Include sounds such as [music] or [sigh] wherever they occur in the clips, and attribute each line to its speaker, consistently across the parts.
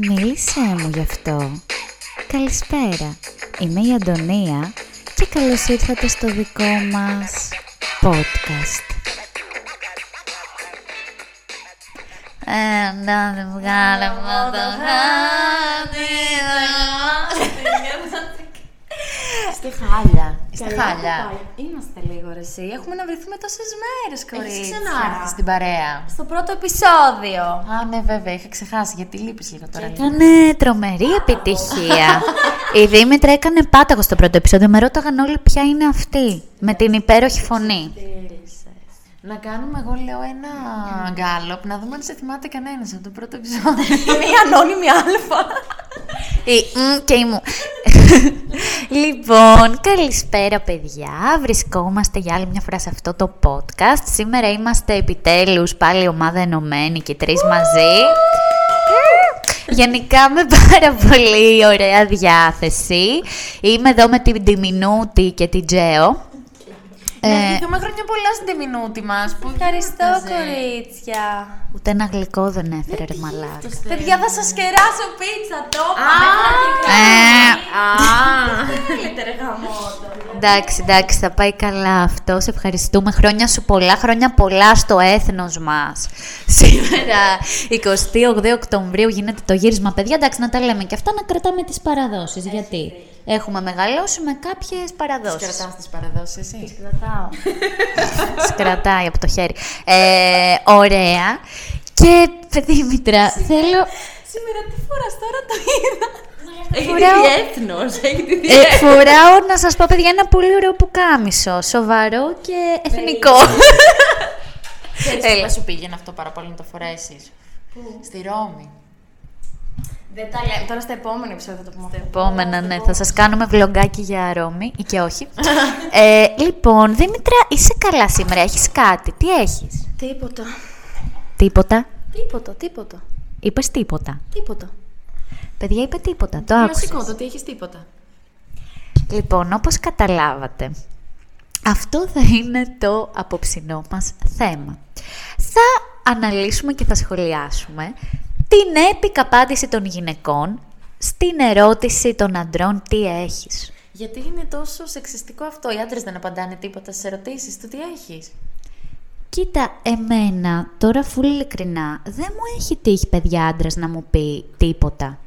Speaker 1: Μίλησέ μου γι' αυτό. Καλησπέρα. Είμαι η Αντωνία και καλώς ήρθατε στο δικό μας podcast. Ε, να δεν βγάλαμε το χάδι,
Speaker 2: Στη χάλια.
Speaker 1: Στη
Speaker 2: Καλά
Speaker 1: χάλια.
Speaker 2: Που πάει. Είμαστε λίγο ρε εσύ. Έχουμε να βρεθούμε τόσες μέρες, κορίτσια.
Speaker 1: ξανάρθει στην παρέα.
Speaker 2: Στο πρώτο επεισόδιο.
Speaker 1: Α, ναι, βέβαια, είχα ξεχάσει γιατί λείπεις λίγο τώρα. Έκανε τρομερή επιτυχία. Η Δήμητρα έκανε πάταγο στο πρώτο επεισόδιο. Με ρώταγαν όλοι ποια είναι αυτή. Με την υπέροχη φωνή.
Speaker 3: Να κάνουμε, εγώ λέω, ένα γκάλωπ, να δούμε αν σε θυμάται κανένας από το πρώτο [laughs] επεισόδιο.
Speaker 2: Είναι η ανώνυμη αλφα.
Speaker 1: Η μ και η μου. [laughs] λοιπόν, καλησπέρα παιδιά. Βρισκόμαστε για άλλη μια φορά σε αυτό το podcast. Σήμερα είμαστε επιτέλους πάλι ομάδα ενωμένη και τρεις μαζί. Γενικά με πάρα πολύ ωραία διάθεση. Είμαι εδώ με την Τιμινούτη και την Τζέο.
Speaker 3: Να ευχηθούμε χρόνια πολλά στην τεμινούτη μας. Που
Speaker 2: Ευχαριστώ,
Speaker 3: έφτασε.
Speaker 2: κορίτσια.
Speaker 1: Ούτε ένα γλυκό δεν έφερε ρε μαλάκα.
Speaker 2: Παιδιά, θα σας κεράσω πίτσα, το
Speaker 1: Ε,
Speaker 2: Θέλετε ρε γαμότο.
Speaker 1: Εντάξει, εντάξει, θα πάει καλά αυτό. Σε ευχαριστούμε. Χρόνια σου πολλά, χρόνια πολλά στο έθνος μας. Σήμερα, 28 Οκτωβρίου, γίνεται το γύρισμα. Παιδιά, εντάξει, να τα λέμε και αυτά, να κρατάμε τις παραδόσεις. Γιατί; Έχουμε μεγαλώσει με κάποιες παραδόσεις.
Speaker 3: Κρατάς τις παραδόσεις, εσύ;
Speaker 2: Κρατάω. [laughs]
Speaker 1: Τις κρατάει από το χέρι. Ε, ωραία. Και, Δήμητρα, θέλω...
Speaker 2: Σήμερα τι φοράς τώρα το είδα. Έχει τη
Speaker 1: Φοράω-
Speaker 2: διεθνώς, έχει τη
Speaker 1: Ε,
Speaker 2: διεθνώς.
Speaker 1: φοράω, να σας πω, παιδιά, ένα πολύ ωραίο πουκάμισο. Σοβαρό και εθνικό.
Speaker 3: Ξέρεις
Speaker 1: Έλα.
Speaker 3: τι θα σου πήγαινε αυτό πάρα πολύ να το φορέσεις. Στη Ρώμη.
Speaker 2: Δεν τα λέμε. Τώρα στα επόμενα επεισόδια θα το πούμε.
Speaker 1: Επόμενα, ναι, θα σας κάνουμε βλογκάκι για Ρώμη ή και όχι. [laughs] ε, λοιπόν, Δήμητρα, είσαι καλά σήμερα, έχεις κάτι; Τι έχεις;
Speaker 2: Τίποτα.
Speaker 1: Τίποτα;
Speaker 2: Τίποτα, τίποτα.
Speaker 1: Είπες τίποτα.
Speaker 2: Τίποτα.
Speaker 1: Παιδιά, είπε τίποτα. Το άκουσες.
Speaker 3: Κλασικό, το ότι έχεις τίποτα.
Speaker 1: Λοιπόν, όπως καταλάβατε, αυτό θα είναι το απόψινό μας θέμα. Θα αναλύσουμε και θα σχολιάσουμε την έπικα απάντηση των γυναικών στην ερώτηση των αντρών τι έχεις;
Speaker 3: Γιατί είναι τόσο σεξιστικό αυτό; Οι άντρες δεν απαντάνε τίποτα στις ερωτήσεις του τι έχεις;
Speaker 1: Κοίτα, εμένα, τώρα φουλ ειλικρινά, δεν μου έχει τύχει παιδιά άντρας να μου πει τίποτα.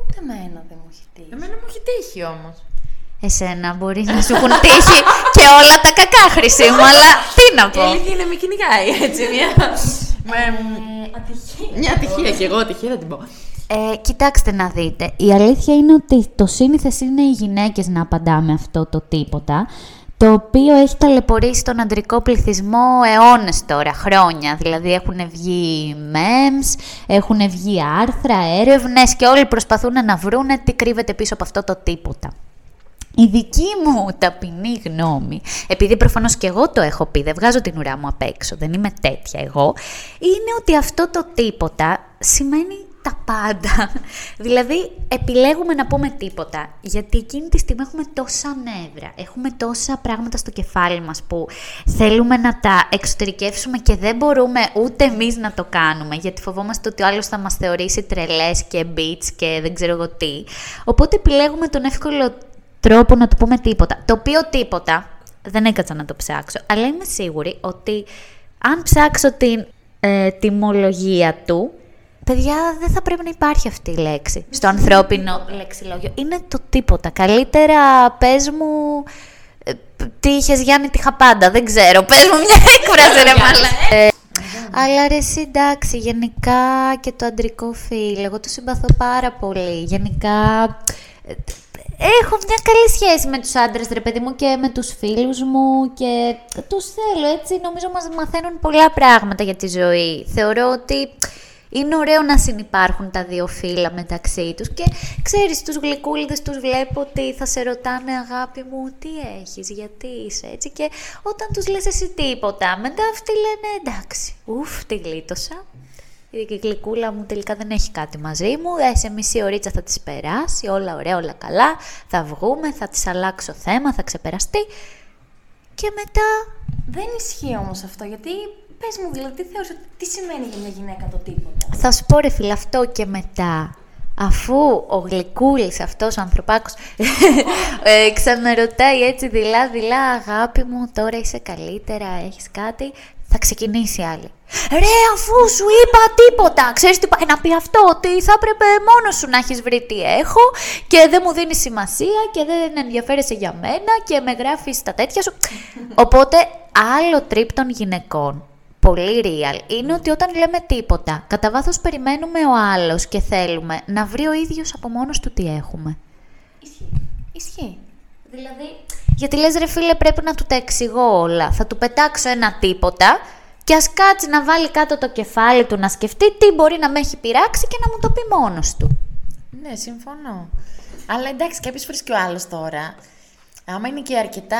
Speaker 2: Ούτε εμένα δεν μου έχει τύχει.
Speaker 3: Εμένα μου έχει τύχει όμως.
Speaker 1: Εσένα μπορεί να σου έχουν τύχει και όλα τα κακά χρυσή μου, αλλά τι να
Speaker 3: Η
Speaker 1: πω.
Speaker 3: αλήθεια είναι με κυνηγάει έτσι. Μια, με,
Speaker 2: Ατυχία.
Speaker 3: μια ατυχία κι εγώ ατυχία θα την πω.
Speaker 1: Ε, κοιτάξτε να δείτε. Η αλήθεια είναι ότι το σύνηθες είναι οι γυναίκες να απαντάμε αυτό το τίποτα, το οποίο έχει ταλαιπωρήσει τον αντρικό πληθυσμό αιώνες τώρα, χρόνια. Δηλαδή έχουν βγει memes, έχουν βγει άρθρα, έρευνες και όλοι προσπαθούν να βρούνε τι κρύβεται πίσω από αυτό το τίποτα. Η δική μου ταπεινή γνώμη, επειδή προφανώς και εγώ το έχω πει, δεν βγάζω την ουρά μου απ' έξω, δεν είμαι τέτοια εγώ, είναι ότι αυτό το τίποτα σημαίνει τα πάντα. [laughs] δηλαδή, επιλέγουμε να πούμε τίποτα, γιατί εκείνη τη στιγμή έχουμε τόσα νεύρα, έχουμε τόσα πράγματα στο κεφάλι μας που θέλουμε να τα εξωτερικεύσουμε και δεν μπορούμε ούτε εμείς να το κάνουμε, γιατί φοβόμαστε ότι ο άλλος θα μας θεωρήσει τρελές και bitch και δεν ξέρω εγώ τι. Οπότε επιλέγουμε τον εύκολο τρόπο να του πούμε τίποτα. Το οποίο τίποτα δεν έκατσα να το ψάξω, αλλά είμαι σίγουρη ότι αν ψάξω την ε, τιμολογία του, παιδιά δεν θα πρέπει να υπάρχει αυτή η λέξη στο ανθρώπινο λεξιλόγιο. Είναι το τίποτα. Καλύτερα πες μου ε, τι είχες Γιάννη, τι είχα πάντα, δεν ξέρω. Πες μου μια έκφραση ρε μαλά. Ε, αλλά ρε εσύ εντάξει, γενικά και το αντρικό φίλο, εγώ το συμπαθώ πάρα πολύ. Γενικά ε, έχω μια καλή σχέση με τους άντρες, ρε παιδί μου, και με τους φίλους μου και τους θέλω, έτσι. Νομίζω μας μαθαίνουν πολλά πράγματα για τη ζωή. Θεωρώ ότι είναι ωραίο να συνεπάρχουν τα δύο φύλλα μεταξύ τους και ξέρεις τους γλυκούλιδες τους βλέπω ότι θα σε ρωτάνε αγάπη μου τι έχεις, γιατί είσαι έτσι και όταν τους λες εσύ τίποτα μετά αυτοί λένε εντάξει, ουφ τη γλίτωσα η γλυκούλα μου τελικά δεν έχει κάτι μαζί μου, ε, σε μισή ωρίτσα θα της περάσει, όλα ωραία, όλα καλά, θα βγούμε, θα της αλλάξω θέμα, θα ξεπεραστεί. Και μετά
Speaker 2: Δεν ισχύει όμως αυτό, γιατί πες μου, δηλαδή, τι θεωρείς ότι τι σημαίνει για μια γυναίκα το τίποτα;
Speaker 1: Θα σου πω ρε φίλε, αυτό και μετά. Αφού ο γλυκούλης αυτός ο ανθρωπάκος [laughs] ε, ξαναρωτάει έτσι δειλά-δειλά «Αγάπη μου, τώρα είσαι καλύτερα, έχεις κάτι» θα ξεκινήσει άλλη. Ρε, αφού σου είπα τίποτα, ξέρεις τι πάει να πει αυτό, ότι θα έπρεπε μόνος σου να έχεις βρει τι έχω και δεν μου δίνεις σημασία και δεν ενδιαφέρεσαι για μένα και με γράφεις τα τέτοια σου. [laughs] Οπότε, άλλο τρίπ των γυναικών πολύ real είναι ότι όταν λέμε τίποτα, κατά βάθος περιμένουμε ο άλλος και θέλουμε να βρει ο ίδιος από μόνος του τι έχουμε.
Speaker 2: Ισχύει. Ισχύει.
Speaker 1: Δηλαδή, γιατί λες ρε φίλε πρέπει να του τα εξηγώ όλα, θα του πετάξω ένα τίποτα και ας κάτσει να βάλει κάτω το κεφάλι του να σκεφτεί τι μπορεί να με έχει πειράξει και να μου το πει μόνος του.
Speaker 3: Ναι, συμφωνώ. Αλλά εντάξει, κάποιες φορές και ο άλλος τώρα, άμα είναι και αρκετά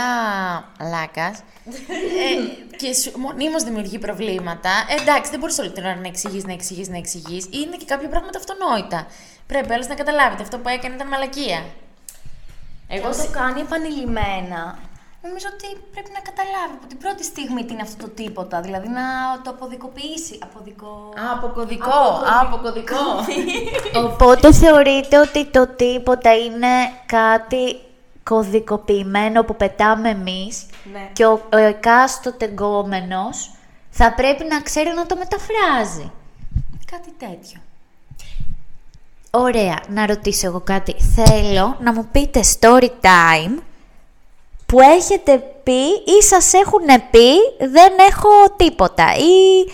Speaker 3: λάκας, ε, και σου μονίμως δημιουργεί προβλήματα, ε, εντάξει, δεν μπορείς όλη την ώρα να εξηγείς, να εξηγείς, να εξηγείς. Είναι και κάποια πράγματα αυτονόητα. Πρέπει άλλος να καταλάβει αυτό που έκανε ήταν μαλακία.
Speaker 2: Εγώ το κάνει επανειλημμένα. Νομίζω ότι πρέπει να καταλάβει από την πρώτη στιγμή τι είναι αυτό το τίποτα. Δηλαδή να το αποδικοποιήσει. Αποδικο...
Speaker 3: Α, αποκωδικό. Α, αποκωδικό. [laughs]
Speaker 1: Οπότε θεωρείτε ότι το τίποτα είναι κάτι κωδικοποιημένο που πετάμε εμείς
Speaker 2: Ναι.
Speaker 1: και ο, ο εκάστοτε γκόμενος θα πρέπει να ξέρει να το μεταφράζει;
Speaker 2: Κάτι τέτοιο.
Speaker 1: Ωραία, να ρωτήσω εγώ κάτι. Θέλω να μου πείτε story time που έχετε πει ή σας έχουν πει δεν έχω τίποτα ή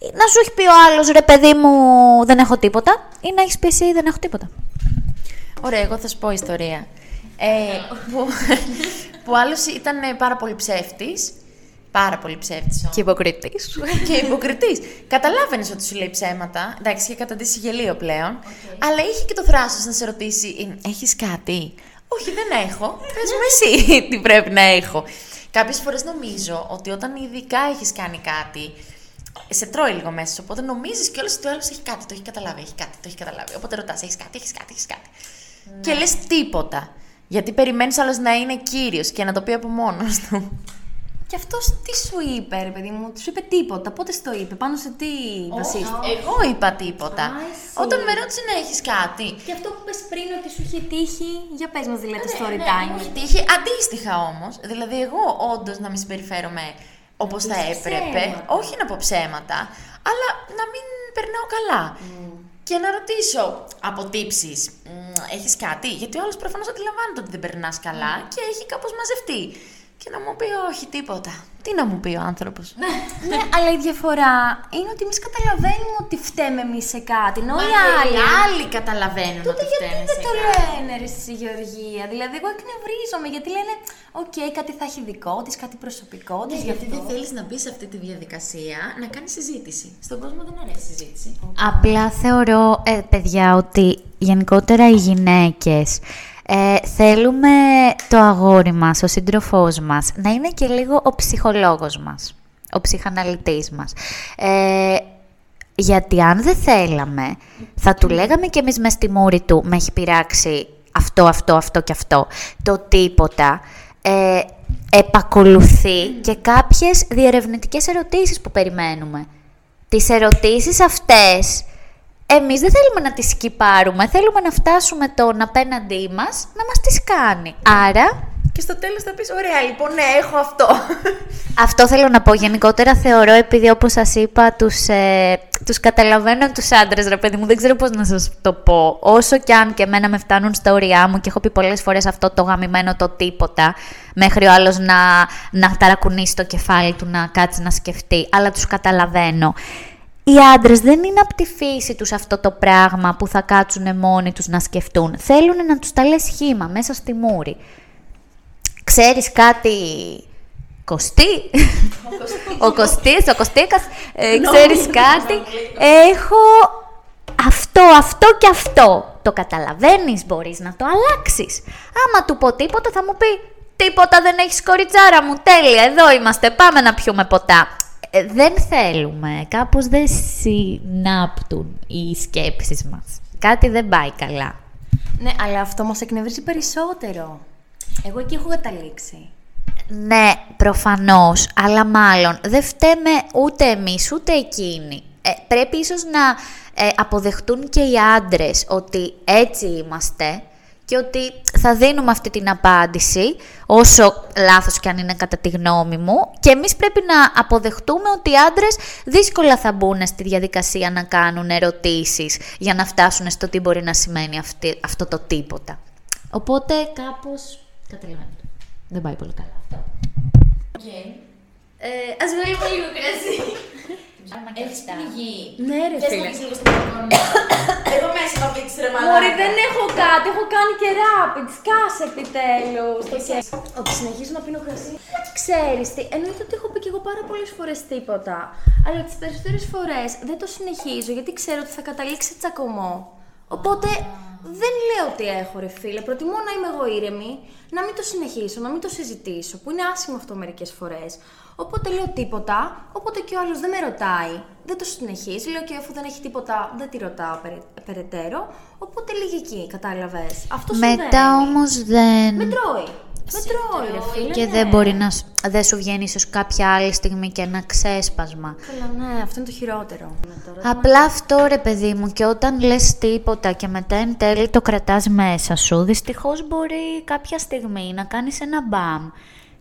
Speaker 1: να σου έχει πει ο άλλος ρε παιδί μου δεν έχω τίποτα ή να έχεις πει εσύ δεν έχω τίποτα.
Speaker 3: Ωραία, εγώ θα σου πω ιστορία. Ε, που, που άλλος ήταν ε, πάρα πολύ ψεύτης. Πάρα πολύ ψεύτης όμως.
Speaker 1: Και υποκριτής.
Speaker 3: και υποκριτής. Καταλάβαινες ότι σου λέει ψέματα. Εντάξει, είχε καταντήσει γελίο πλέον. Αλλά είχε και το θράσος να σε ρωτήσει: Έχεις κάτι; Όχι, δεν έχω. Πες μου εσύ [laughs] τι πρέπει να έχω. Κάποιες φορές νομίζω ότι όταν ειδικά έχεις κάνει κάτι, σε τρώει λίγο μέσα σου. Οπότε νομίζεις κιόλας ότι ο άλλος έχει κάτι. Το έχει καταλάβει, έχει κάτι, το έχει καταλάβει. Οπότε ρωτάς: Έχεις κάτι, έχεις κάτι, έχεις κάτι. Και λες τίποτα. Γιατί περιμένεις άλλος να είναι κύριος και να το πει από μόνος του.
Speaker 2: Και αυτός τι σου είπε, ρε παιδί μου, σου είπε τίποτα. Πότε στο είπε, πάνω σε τι βασίστηκε;
Speaker 3: Εγώ είπα τίποτα.
Speaker 2: Α, εσύ.
Speaker 3: Όταν με ρώτησε να έχεις κάτι.
Speaker 2: Και αυτό που πες πριν ότι σου είχε τύχει, για πες μας δηλαδή το story
Speaker 3: Ναι,
Speaker 2: time.
Speaker 3: μου έχει τύχει αντίστοιχα όμως. Δηλαδή, εγώ όντως να μην συμπεριφέρομαι όπως θα
Speaker 2: πεις
Speaker 3: έπρεπε.
Speaker 2: ψέματα.
Speaker 3: Όχι να πω ψέματα, αλλά να μην περνάω καλά. Και να ρωτήσω από τύψει, έχεις κάτι; Γιατί ο άλλος προφανώς αντιλαμβάνεται ότι δεν περνάς καλά και έχει κάπως μαζευτεί. Και να μου πει όχι, τίποτα. Τι να μου πει ο άνθρωπος;
Speaker 2: ναι, αλλά η διαφορά είναι ότι εμείς καταλαβαίνουμε ότι φταίμε εμείς σε κάτι. Ενώ οι άλλοι.
Speaker 3: Οι άλλοι καταλαβαίνουν
Speaker 2: Τότε
Speaker 3: ότι
Speaker 2: γιατί
Speaker 3: φταίνε
Speaker 2: δεν
Speaker 3: σε
Speaker 2: το
Speaker 3: κάτι.
Speaker 2: λένε ρε στη Γεωργία; Δηλαδή, εγώ εκνευρίζομαι γιατί λένε Οκ, κάτι θα έχει δικό της, κάτι προσωπικό της.
Speaker 3: Ναι, γιατί δεν θέλεις να μπεις σε αυτή τη διαδικασία να κάνεις συζήτηση. Στον κόσμο δεν αρέσει η συζήτηση.
Speaker 1: Απλά θεωρώ, ε, παιδιά, ότι γενικότερα οι γυναίκες ε, θέλουμε το αγόρι μας, ο σύντροφός μας, να είναι και λίγο ο ψυχολόγος μας, ο ψυχαναλυτής μας. Ε, γιατί αν δεν θέλαμε, θα του λέγαμε κι εμείς μες στη μούρη του, με έχει πειράξει αυτό, αυτό, αυτό και αυτό. Το τίποτα ε, επακολουθεί και κάποιες διερευνητικές ερωτήσεις που περιμένουμε. Τις ερωτήσεις αυτές, εμείς δεν θέλουμε να τις σκυπάρουμε, θέλουμε να φτάσουμε τον απέναντί μας να μας τις κάνει. Άρα,
Speaker 3: Και στο τέλος θα πεις: Ωραία, λοιπόν, ναι, έχω αυτό. [laughs]
Speaker 1: αυτό θέλω να πω. Γενικότερα θεωρώ, επειδή όπως σας είπα, τους, ε, τους καταλαβαίνω τους άντρες, ρε παιδί μου, δεν ξέρω πώς να σας το πω. Όσο κι αν και εμένα με φτάνουν στα όρια μου και έχω πει πολλές φορές αυτό το γαμημένο το τίποτα, μέχρι ο άλλος να, να ταρακουνήσει το κεφάλι του, να κάτσει να σκεφτεί, αλλά τους καταλαβαίνω. Οι άντρες δεν είναι από τη φύση τους αυτό το πράγμα που θα κάτσουν μόνοι τους να σκεφτούν. Θέλουν να τους τα λες σχήμα μέσα στη μούρη. Ξέρεις κάτι... Κωστή; ο Κωστής, ο Κωστίκας. Ε, ξέρεις κάτι; Έχω αυτό, αυτό και αυτό. Το καταλαβαίνεις, μπορείς να το αλλάξεις. Άμα του πω τίποτα θα μου πει «Τίποτα δεν έχεις κοριτσάρα μου, τέλεια, εδώ είμαστε, πάμε να πιούμε ποτά». Ε, δεν θέλουμε, κάπως δεν συνάπτουν οι σκέψεις μας. Κάτι δεν πάει καλά.
Speaker 2: Ναι, αλλά αυτό μας εκνευρίζει περισσότερο. Εγώ εκεί έχω καταλήξει.
Speaker 1: Ναι, προφανώς, αλλά μάλλον δεν φταίμε ούτε εμείς ούτε εκείνοι. Ε, πρέπει ίσως να ε, αποδεχτούν και οι άντρες ότι έτσι είμαστε και ότι θα δίνουμε αυτή την απάντηση, όσο λάθος και αν είναι κατά τη γνώμη μου, και εμείς πρέπει να αποδεχτούμε ότι οι άντρες δύσκολα θα μπουν στη διαδικασία να κάνουν ερωτήσεις για να φτάσουν στο τι μπορεί να σημαίνει αυτή, αυτό το τίποτα. Οπότε κάπως καταλαβαίνετε. Δεν πάει πολύ καλά αυτό.
Speaker 3: Okay. Ε, ας βγάλουμε λίγο κρασί. Έχεις πνιγεί.
Speaker 2: Ναι, ρε
Speaker 3: Θες να
Speaker 2: φίλε.
Speaker 3: πεις λίγο στο balcony. Εδώ μέσα θα πήξεις ρε μαλάκα.
Speaker 2: Μωρή, δεν έχω κάτι. Έχω κάνει και ράπιτ. Σκάσε επιτέλους. Ότι συνεχίζω να πίνω κρασί. Ξέρεις τι, εννοείται ότι έχω πει και εγώ πάρα πολλές φορές τίποτα. Αλλά τις περισσότερες φορές δεν το συνεχίζω γιατί ξέρω ότι θα καταλήξει σε τσακωμό. Οπότε δεν λέω ότι έχω ρε φίλε. Προτιμώ να είμαι εγώ ήρεμη, να μην το συνεχίσω, να μην το συζητήσω. Που είναι άσχημο αυτό μερικές φορές. Οπότε λέω τίποτα, οπότε και ο άλλος δεν με ρωτάει, δεν το συνεχίζει. Λέω και αφού δεν έχει τίποτα, δεν τη ρωτάω περι- περαιτέρω. Οπότε λίγη εκεί, κατάλαβες. Αυτό
Speaker 1: Μετά
Speaker 2: συμβαίνει.
Speaker 1: όμως δεν...
Speaker 2: Με τρώει. Με τρώει, ρε φίλε.
Speaker 1: Και
Speaker 2: ναι.
Speaker 1: δεν μπορεί να... σ- Δεν σου βγαίνει ίσως κάποια άλλη στιγμή και ένα ξέσπασμα.
Speaker 2: Καλά, ναι, αυτό είναι το χειρότερο.
Speaker 1: Απλά αυτό ρε παιδί μου και όταν λες τίποτα και μετά εν τέλει το κρατάς μέσα σου, δυστυχώς μπορεί κάποια στιγμή να κάνεις ένα μπαμ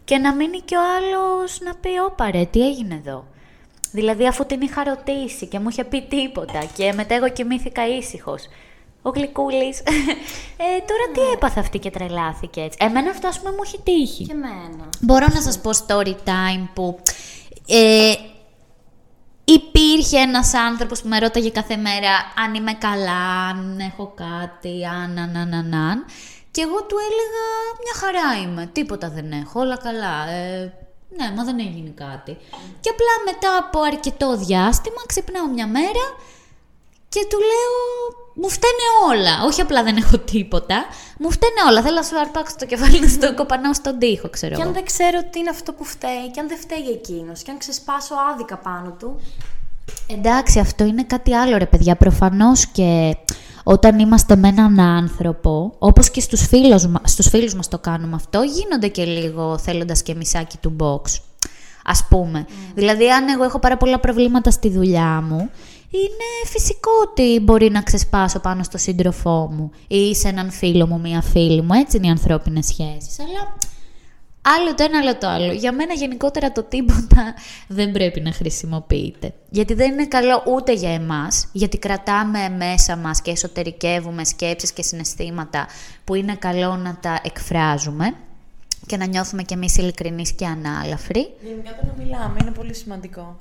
Speaker 1: και να μείνει και ο άλλος να πει «Όπα ρε, τι έγινε εδώ». Δηλαδή αφού την είχα ρωτήσει και μου είχε πει τίποτα και μετά εγώ κοιμήθηκα ήσυχος. Ο Γλυκούλης. [laughs] Ε, τώρα τι έπαθε αυτή και τρελάθηκε έτσι. Εμένα αυτό ας πούμε μου έχει τύχει.
Speaker 2: Και εμένα.
Speaker 1: Μπορώ να σας πω story time που ε, υπήρχε ένας άνθρωπος που με ρώταγε κάθε μέρα αν είμαι καλά, αν έχω κάτι, αν, αν, αν, αν, αν. Και εγώ του έλεγα μια χαρά είμαι, τίποτα δεν έχω, όλα καλά. Ε, ναι, μα δεν έγινε κάτι. Και απλά μετά από αρκετό διάστημα ξυπνάω μια μέρα και του λέω, μου φταίνε όλα. Όχι απλά δεν έχω τίποτα. Μου φταίνε όλα. Θέλω να σου αρπάξω το κεφάλι να στο κοπανάω στον τοίχο, ξέρω
Speaker 2: Και
Speaker 1: εγώ.
Speaker 2: αν δεν ξέρω τι είναι αυτό που φταίει, και αν δεν φταίει εκείνος, και αν ξεσπάσω άδικα πάνω του.
Speaker 1: Εντάξει, αυτό είναι κάτι άλλο ρε παιδιά. Προφανώς και όταν είμαστε με έναν άνθρωπο, όπως και στους φίλους, μα- στους φίλους μας το κάνουμε αυτό, γίνονται και λίγο θέλοντας και μισάκι του box. Ας πούμε. Δηλαδή, αν εγώ έχω πάρα πολλά προβλήματα στη δουλειά μου, είναι φυσικό ότι μπορεί να ξεσπάσω πάνω στο σύντροφό μου ή σε έναν φίλο μου, μία φίλη μου. Έτσι είναι οι ανθρώπινες σχέσεις. Αλλά Άλλο το ένα, άλλο το άλλο. Για μένα γενικότερα το τίποτα [laughs] δεν πρέπει να χρησιμοποιείται. Γιατί δεν είναι καλό ούτε για εμάς, γιατί κρατάμε μέσα μας και εσωτερικεύουμε σκέψεις και συναισθήματα που είναι καλό να τα εκφράζουμε και να νιώθουμε κι εμείς ειλικρινείς και ανάλαφροι.
Speaker 3: Γενικά το να μιλάμε είναι πολύ σημαντικό.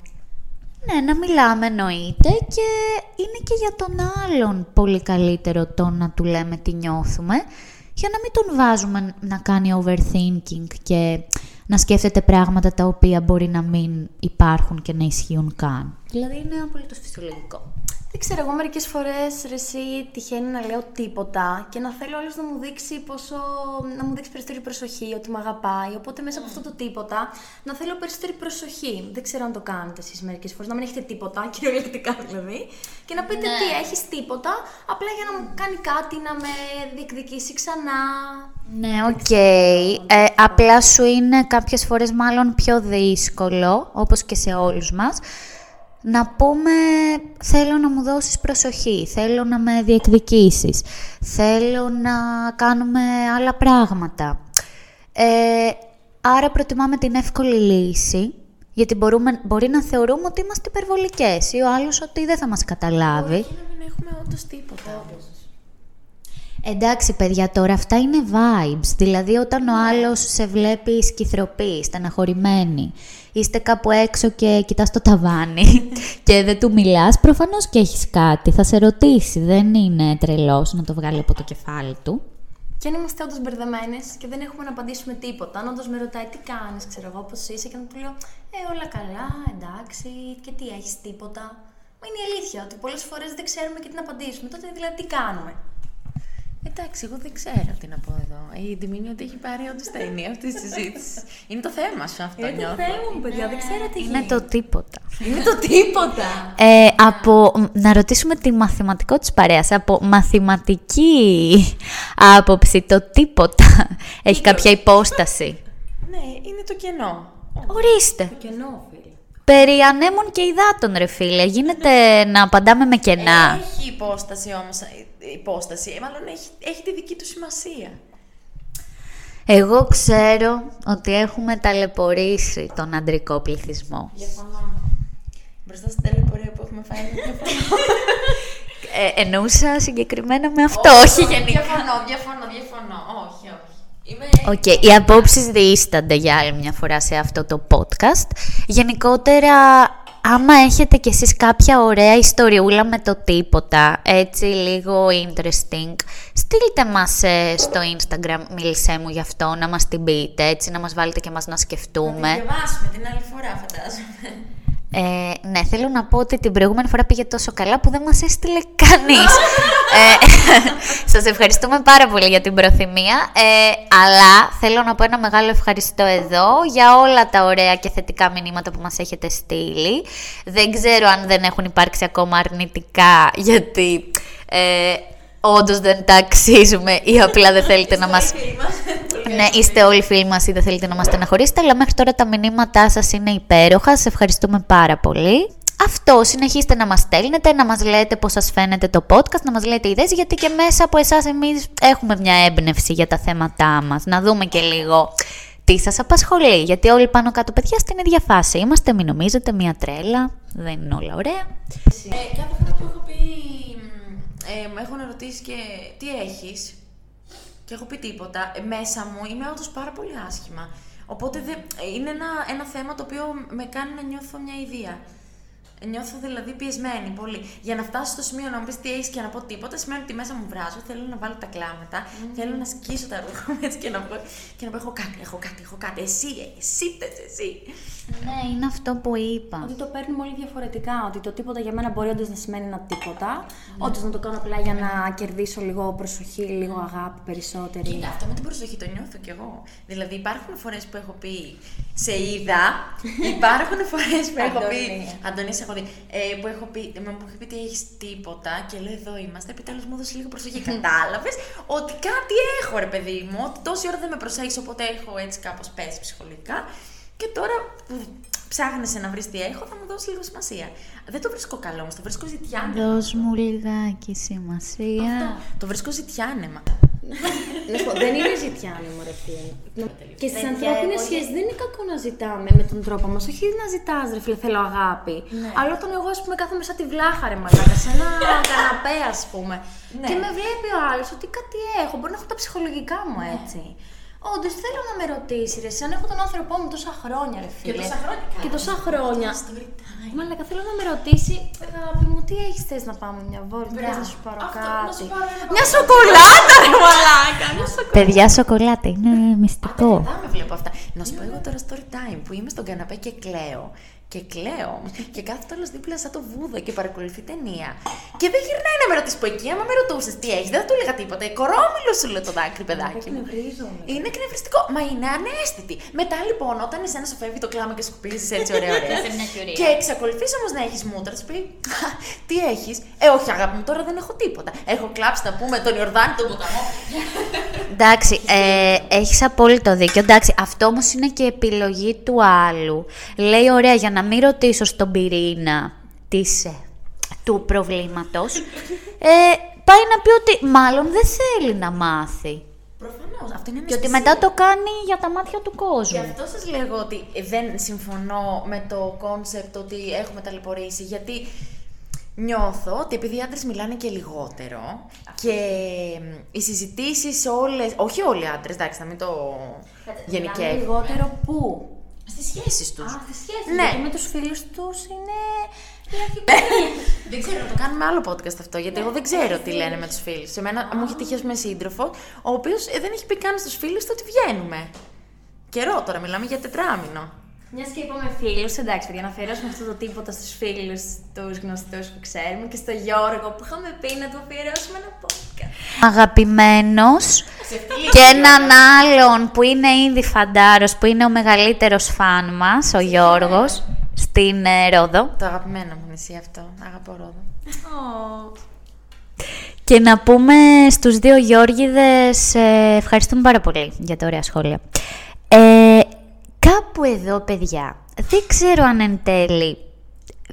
Speaker 1: Ναι, να μιλάμε εννοείται και είναι και για τον άλλον πολύ καλύτερο το να του λέμε τι νιώθουμε για να μην τον βάζουμε να κάνει overthinking και να σκέφτεται πράγματα τα οποία μπορεί να μην υπάρχουν και να ισχύουν καν. Δηλαδή είναι απολύτως φυσιολογικό.
Speaker 2: Δεν ξέρω, εγώ μερικές φορές εσύ τυχαίνει να λέω τίποτα και να θέλω άλλος να μου δείξει πόσο. να μου δείξει περισσότερη προσοχή, ότι με αγαπάει. Οπότε μέσα από αυτό το τίποτα να θέλω περισσότερη προσοχή. Δεν ξέρω αν το κάνετε εσείς μερικές φορές, να μην έχετε τίποτα, [laughs] κυριολεκτικά δηλαδή, και να πείτε τι έχεις τίποτα, απλά για να μου κάνει κάτι, να με διεκδικήσει ξανά.
Speaker 1: Ναι, οκ. Ε, απλά σου είναι κάποιες φορές μάλλον πιο δύσκολο, όπως και σε όλους μας, να πούμε θέλω να μου δώσεις προσοχή, θέλω να με διεκδικήσεις, θέλω να κάνουμε άλλα πράγματα. Ε, άρα προτιμάμε την εύκολη λύση, γιατί μπορούμε, μπορεί να θεωρούμε ότι είμαστε υπερβολικές ή ο άλλος ότι δεν θα μας καταλάβει.
Speaker 3: Και να μην έχουμε όντως τίποτα.
Speaker 1: Εντάξει, παιδιά, τώρα αυτά είναι vibes. Δηλαδή, όταν ο άλλος σε βλέπει σκυθροπής, στεναχωρημένη, είστε κάπου έξω και κοιτάς το ταβάνι [laughs] και δεν του μιλάς, προφανώς και έχεις κάτι. Θα σε ρωτήσει, δεν είναι τρελός να το βγάλει από το κεφάλι του.
Speaker 2: Και αν είμαστε όντως μπερδεμένες και δεν έχουμε να απαντήσουμε τίποτα, αν όντως με ρωτάει τι κάνεις, ξέρω εγώ, πώς είσαι, και να του λέω Ε, όλα καλά, εντάξει, και τι έχεις, τίποτα. Μα είναι η αλήθεια ότι πολλές φορές δεν ξέρουμε και τι να απαντήσουμε. Τότε δηλαδή τι κάνουμε;
Speaker 3: Εντάξει, εγώ δεν ξέρω τι να πω εδώ. Η Ντιμήνη ότι έχει πάρει όντως τα ενία αυτή τη συζήτηση. Είναι το θέμα σου αυτό,
Speaker 2: Είναι το
Speaker 3: νιώθω.
Speaker 2: θέμα μου, παιδιά, δεν ξέρω τι
Speaker 1: Είναι το τίποτα.
Speaker 2: Είναι το τίποτα.
Speaker 1: Ε, από, να ρωτήσουμε τη μαθηματικό της παρέας. Από μαθηματική άποψη, το τίποτα έχει κάποια υπόσταση;
Speaker 3: Ναι, είναι το κενό.
Speaker 1: Ορίστε.
Speaker 2: Κενό, φίλε.
Speaker 1: Περί ανέμων και υδάτων, ρε φίλε. Γίνεται να απαντάμε με κενά.
Speaker 3: Έχει υπόσταση όμως, ε, υπόσταση, ε, μάλλον έχει, έχει τη δική του σημασία.
Speaker 1: Εγώ ξέρω ότι έχουμε ταλαιπωρήσει τον αντρικό πληθυσμό.
Speaker 3: Διαφωνώ. Μπροστά στην ταλαιπωρία που έχουμε φάει, διαφωνώ.
Speaker 1: Ε, εννοούσα συγκεκριμένα με αυτό, όχι γενικά.
Speaker 3: Διαφωνώ, διαφωνώ, διαφωνώ. Όχι, όχι. Είμαι...
Speaker 1: Οκ, οι απόψεις διίστανται για άλλη μια φορά σε αυτό το podcast. Γενικότερα, άμα έχετε κι εσείς κάποια ωραία ιστοριούλα με το τίποτα, έτσι λίγο interesting, στείλτε μας ε, στο Instagram, μίλησέ μου γι' αυτό, να μας την πείτε, έτσι να μας βάλετε και μας να
Speaker 3: Θα τη
Speaker 1: σκεφτούμε.
Speaker 3: διαβάσουμε την άλλη φορά, φαντάζομαι.
Speaker 1: Ε, ναι, θέλω να πω ότι την προηγούμενη φορά πήγε τόσο καλά που δεν μας έστειλε κανείς. ε, [laughs] σας ευχαριστούμε πάρα πολύ για την προθυμία, ε, αλλά θέλω να πω ένα μεγάλο ευχαριστώ εδώ για όλα τα ωραία και θετικά μηνύματα που μας έχετε στείλει. Δεν ξέρω αν δεν έχουν υπάρξει ακόμα αρνητικά, γιατί ε, όντως δεν τα αξίζουμε ή απλά δεν θέλετε να μας... Ναι, είστε όλοι φίλοι μας ή δεν θέλετε να μας στεναχωρήσετε, αλλά μέχρι τώρα τα μηνύματά σας είναι υπέροχα. Σας ευχαριστούμε πάρα πολύ. Αυτό, συνεχίστε να μας στέλνετε, να μας λέτε πώς σας φαίνεται το podcast, να μας λέτε ιδέες, γιατί και μέσα από εσάς εμείς έχουμε μια έμπνευση για τα θέματά μας. Να δούμε και λίγο τι σας απασχολεί, γιατί όλοι πάνω κάτω παιδιά στην ίδια φάση. Είμαστε, μην νομίζετε, μια τρέλα, δεν είναι όλα ωραία.
Speaker 3: Ε, κάθε φορά που έχω πει, μ, ε, με έχουν ρωτήσεις και τι έχεις και έχω πει τίποτα, ε, μέσα μου είμαι όντως πάρα πολύ άσχημα. Οπότε δεν, ε, είναι ένα, ένα θέμα το οποίο με κάνει να νιώθω μια ιδέα. Νιώθω δηλαδή πιεσμένη πολύ. Για να φτάσω στο σημείο να μου πεις τι έχεις και να πω τίποτα, σημαίνει ότι μέσα μου βράζω, θέλω να βάλω τα κλάματα, θέλω να σκίσω τα ρούχα μου έτσι και να πω, και να πω: Έχω κάτι, έχω κάτι, έχω κάτι. Εσύ, ε, εσύ πες, εσύ.
Speaker 1: Ναι, είναι αυτό που είπα.
Speaker 2: Ότι το παίρνουμε όλοι διαφορετικά. Ότι το τίποτα για μένα μπορεί όντως να σημαίνει ένα τίποτα. Όντως να το κάνω απλά για να κερδίσω λίγο προσοχή, λίγο αγάπη περισσότερη.
Speaker 3: Κοίτα, αυτό με την προσοχή το νιώθω κι εγώ. Δηλαδή, υπάρχουν φορές που έχω πει σε είδα, [laughs] υπάρχουν φορές που έχω πει.
Speaker 2: Αντωνία.
Speaker 3: Αντωνία, έχω δει. Ε, που έχω πει, με μου έχει πει ότι έχεις τίποτα και λέω εδώ είμαστε. Επιτέλους μου έδωσε λίγο προσοχή. Κατάλαβες ότι κάτι έχω, ρε παιδί μου. Ότι τόση ώρα δεν με προσέχεις, οπότε έχω έτσι κάπως πέσει ψυχολογικά. Και τώρα που ψάχνεσαι να βρεις τι έχω, θα μου δώσεις λίγο σημασία. Δεν το βρίσκω καλό όμως, το βρίσκω ζητιάνεμα.
Speaker 1: Δώσ' μου λιγάκι σημασία.
Speaker 3: Το βρίσκω ζητιάνεμα.
Speaker 2: Να σου πω, δεν είναι ζητιάνιμο ρε φίλε. Και στις
Speaker 3: Παιδιά,
Speaker 2: ανθρώπινες
Speaker 3: εγώ
Speaker 2: σχέσεις δεν είναι κακό να ζητάμε με τον τρόπο μας. Όχι να ζητάς, ρε φίλε, θέλω αγάπη. Αλλά όταν εγώ, ας πούμε, κάθομαι σαν τη βλάχα, ρε μαλάκα, σε ένα [laughs] καναπέ, ας πούμε.
Speaker 3: Ναι.
Speaker 2: Και με βλέπει ο άλλος ότι κάτι έχω. Μπορεί να έχω τα ψυχολογικά μου έτσι. Όντως θέλω να με ρωτήσεις, ρε, σαν έχω τον άνθρωπό μου τόσα χρόνια, ρε φίλε.
Speaker 3: τόσα χρόνια,
Speaker 2: Και
Speaker 3: καλά.
Speaker 2: τόσα χρόνια.
Speaker 3: Story time.
Speaker 2: Μαλάκα, θέλω να με ρωτήσει, αγάπη μου, τι έχεις θες να πάμε μια βόλτα, θες
Speaker 3: Μπράβο.
Speaker 2: να σου πάρω
Speaker 3: Αυτό,
Speaker 2: κάτι.
Speaker 3: να σου πάρω ένα
Speaker 2: Μια σοκολάτα, ρε μαλάκα. Μια σοκολάτα.
Speaker 1: Παιδιά, σοκολάτα είναι μυστικό.
Speaker 3: Δεν με βλέπω αυτά. Να σου πω εγώ τώρα story time που είμαι στον καναπέ και κλαίω. Και κλαίω. και κάθεται όλος δίπλα σαν το βούδα και παρακολουθεί ταινία. Και δεν γυρνάει να με ρωτήσει που εκεί. Άμα με ρωτούσες τι έχεις, δεν θα του έλεγα τίποτα. Η κορόμιλος σου λέει το δάκρυ, παιδάκι μου.
Speaker 2: Εκνευρίζομαι.
Speaker 3: Είναι εκνευριστικό. Μα είναι ανέστητη. Μετά λοιπόν, όταν εσένα σου φεύγει το κλάμα και σκουπίζει έτσι ωραία, ωραία. [laughs]
Speaker 1: Σε μια κυρία.
Speaker 3: και εξακολουθείς όμως να έχεις μούτρα, σου πει «Α, Τι έχεις; Ε, όχι, αγάπη μου, τώρα δεν έχω τίποτα. Έχω κλάψει, να πούμε, τον Ιορδάνη, τον ποταμό. [laughs]
Speaker 1: Εντάξει, ε, έχεις απόλυτο δίκιο. Εντάξει, αυτό όμως είναι και επιλογή του άλλου. Λέει, ωραία, για να μην ρωτήσω στον πυρήνα της, ε, του προβλήματος, ε, πάει να πει ότι μάλλον δεν θέλει να μάθει.
Speaker 3: Προφανώς. Αυτό είναι
Speaker 1: Και ότι
Speaker 3: αναισθησία.
Speaker 1: μετά το κάνει για τα μάτια του
Speaker 3: Γι'
Speaker 1: κόσμου.
Speaker 3: αυτό σας λέγω ότι δεν συμφωνώ με το concept ότι έχουμε ταλαιπωρήσει, γιατί νιώθω ότι επειδή οι άντρες μιλάνε και λιγότερο και οι συζητήσεις όλες, όχι όλοι οι άντρες, εντάξει, να μην το
Speaker 2: Μιλάνε
Speaker 3: γενικεύω,
Speaker 2: λιγότερο πού;
Speaker 3: στις σχέσεις τους.
Speaker 2: Α, στη σχέση.
Speaker 3: Ναι.
Speaker 2: Γιατί με τους φίλους τους είναι... [laughs]
Speaker 3: δεν ξέρω, να το κάνουμε άλλο podcast αυτό, γιατί εγώ δεν ξέρω τι λένε με τους φίλους. Σε μένα μου έχει τύχει ας πούμε σύντροφο, ο οποίος ε, δεν έχει πει καν στους φίλους του ότι βγαίνουμε. Καιρό τώρα, μιλάμε για τετράμινο.
Speaker 2: Μιας και είπαμε φίλους, εντάξει, παιδιά, να αφιερώσουμε αυτό το τίποτα στους φίλους, τους γνωστούς που ξέρουμε και στο Γιώργο που είχαμε πει να του αφιερώσουμε ένα podcast.
Speaker 1: Αγαπημένος και έναν άλλον που είναι ήδη φαντάρος, που είναι ο μεγαλύτερος φαν μας, ο Γιώργος, στην ε, Ρόδο.
Speaker 3: Το αγαπημένο μου νησί αυτό. Αγαπώ Ρόδο.
Speaker 1: Και να πούμε στους δύο Γιώργιδες, ε, ευχαριστούμε πάρα πολύ για τα ωραία σχόλια. Ε, κάπου εδώ, παιδιά, δεν ξέρω αν εν τέλει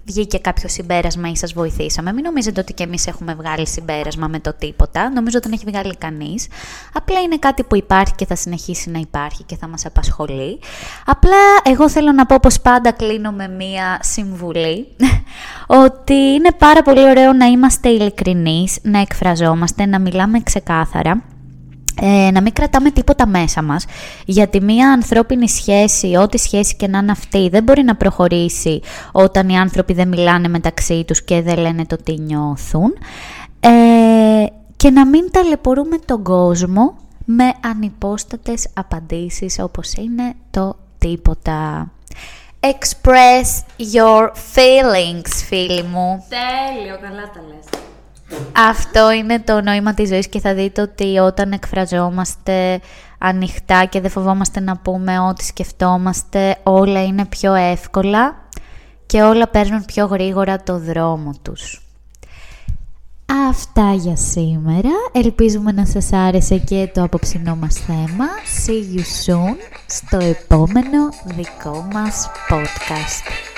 Speaker 1: βγήκε κάποιο συμπέρασμα ή σας βοηθήσαμε. Μην νομίζετε ότι και εμείς έχουμε βγάλει συμπέρασμα με το τίποτα. Νομίζω ότι δεν έχει βγάλει κανείς. Απλά είναι κάτι που υπάρχει και θα συνεχίσει να υπάρχει και θα μας απασχολεί. Απλά εγώ θέλω να πω πως πάντα κλείνω με μία συμβουλή. [laughs] ότι είναι πάρα πολύ ωραίο να είμαστε ειλικρινείς, να εκφραζόμαστε, να μιλάμε ξεκάθαρα ε, να μην κρατάμε τίποτα μέσα μας, γιατί μία ανθρώπινη σχέση, ό,τι σχέση και να είναι αυτή, δεν μπορεί να προχωρήσει όταν οι άνθρωποι δεν μιλάνε μεταξύ τους και δεν λένε το τι νιώθουν. Ε, και να μην ταλαιπωρούμε τον κόσμο με ανυπόστατες απαντήσεις όπως είναι το τίποτα. Express your feelings, φίλοι μου.
Speaker 2: Τέλειο, καλά τα λες.
Speaker 1: Αυτό είναι το νόημα της ζωής και θα δείτε ότι όταν εκφραζόμαστε ανοιχτά και δεν φοβόμαστε να πούμε ό,τι σκεφτόμαστε, όλα είναι πιο εύκολα και όλα παίρνουν πιο γρήγορα το δρόμο τους. Αυτά για σήμερα. Ελπίζουμε να σας άρεσε και το απόψινό μας θέμα. See you soon στο επόμενο δικό μας podcast.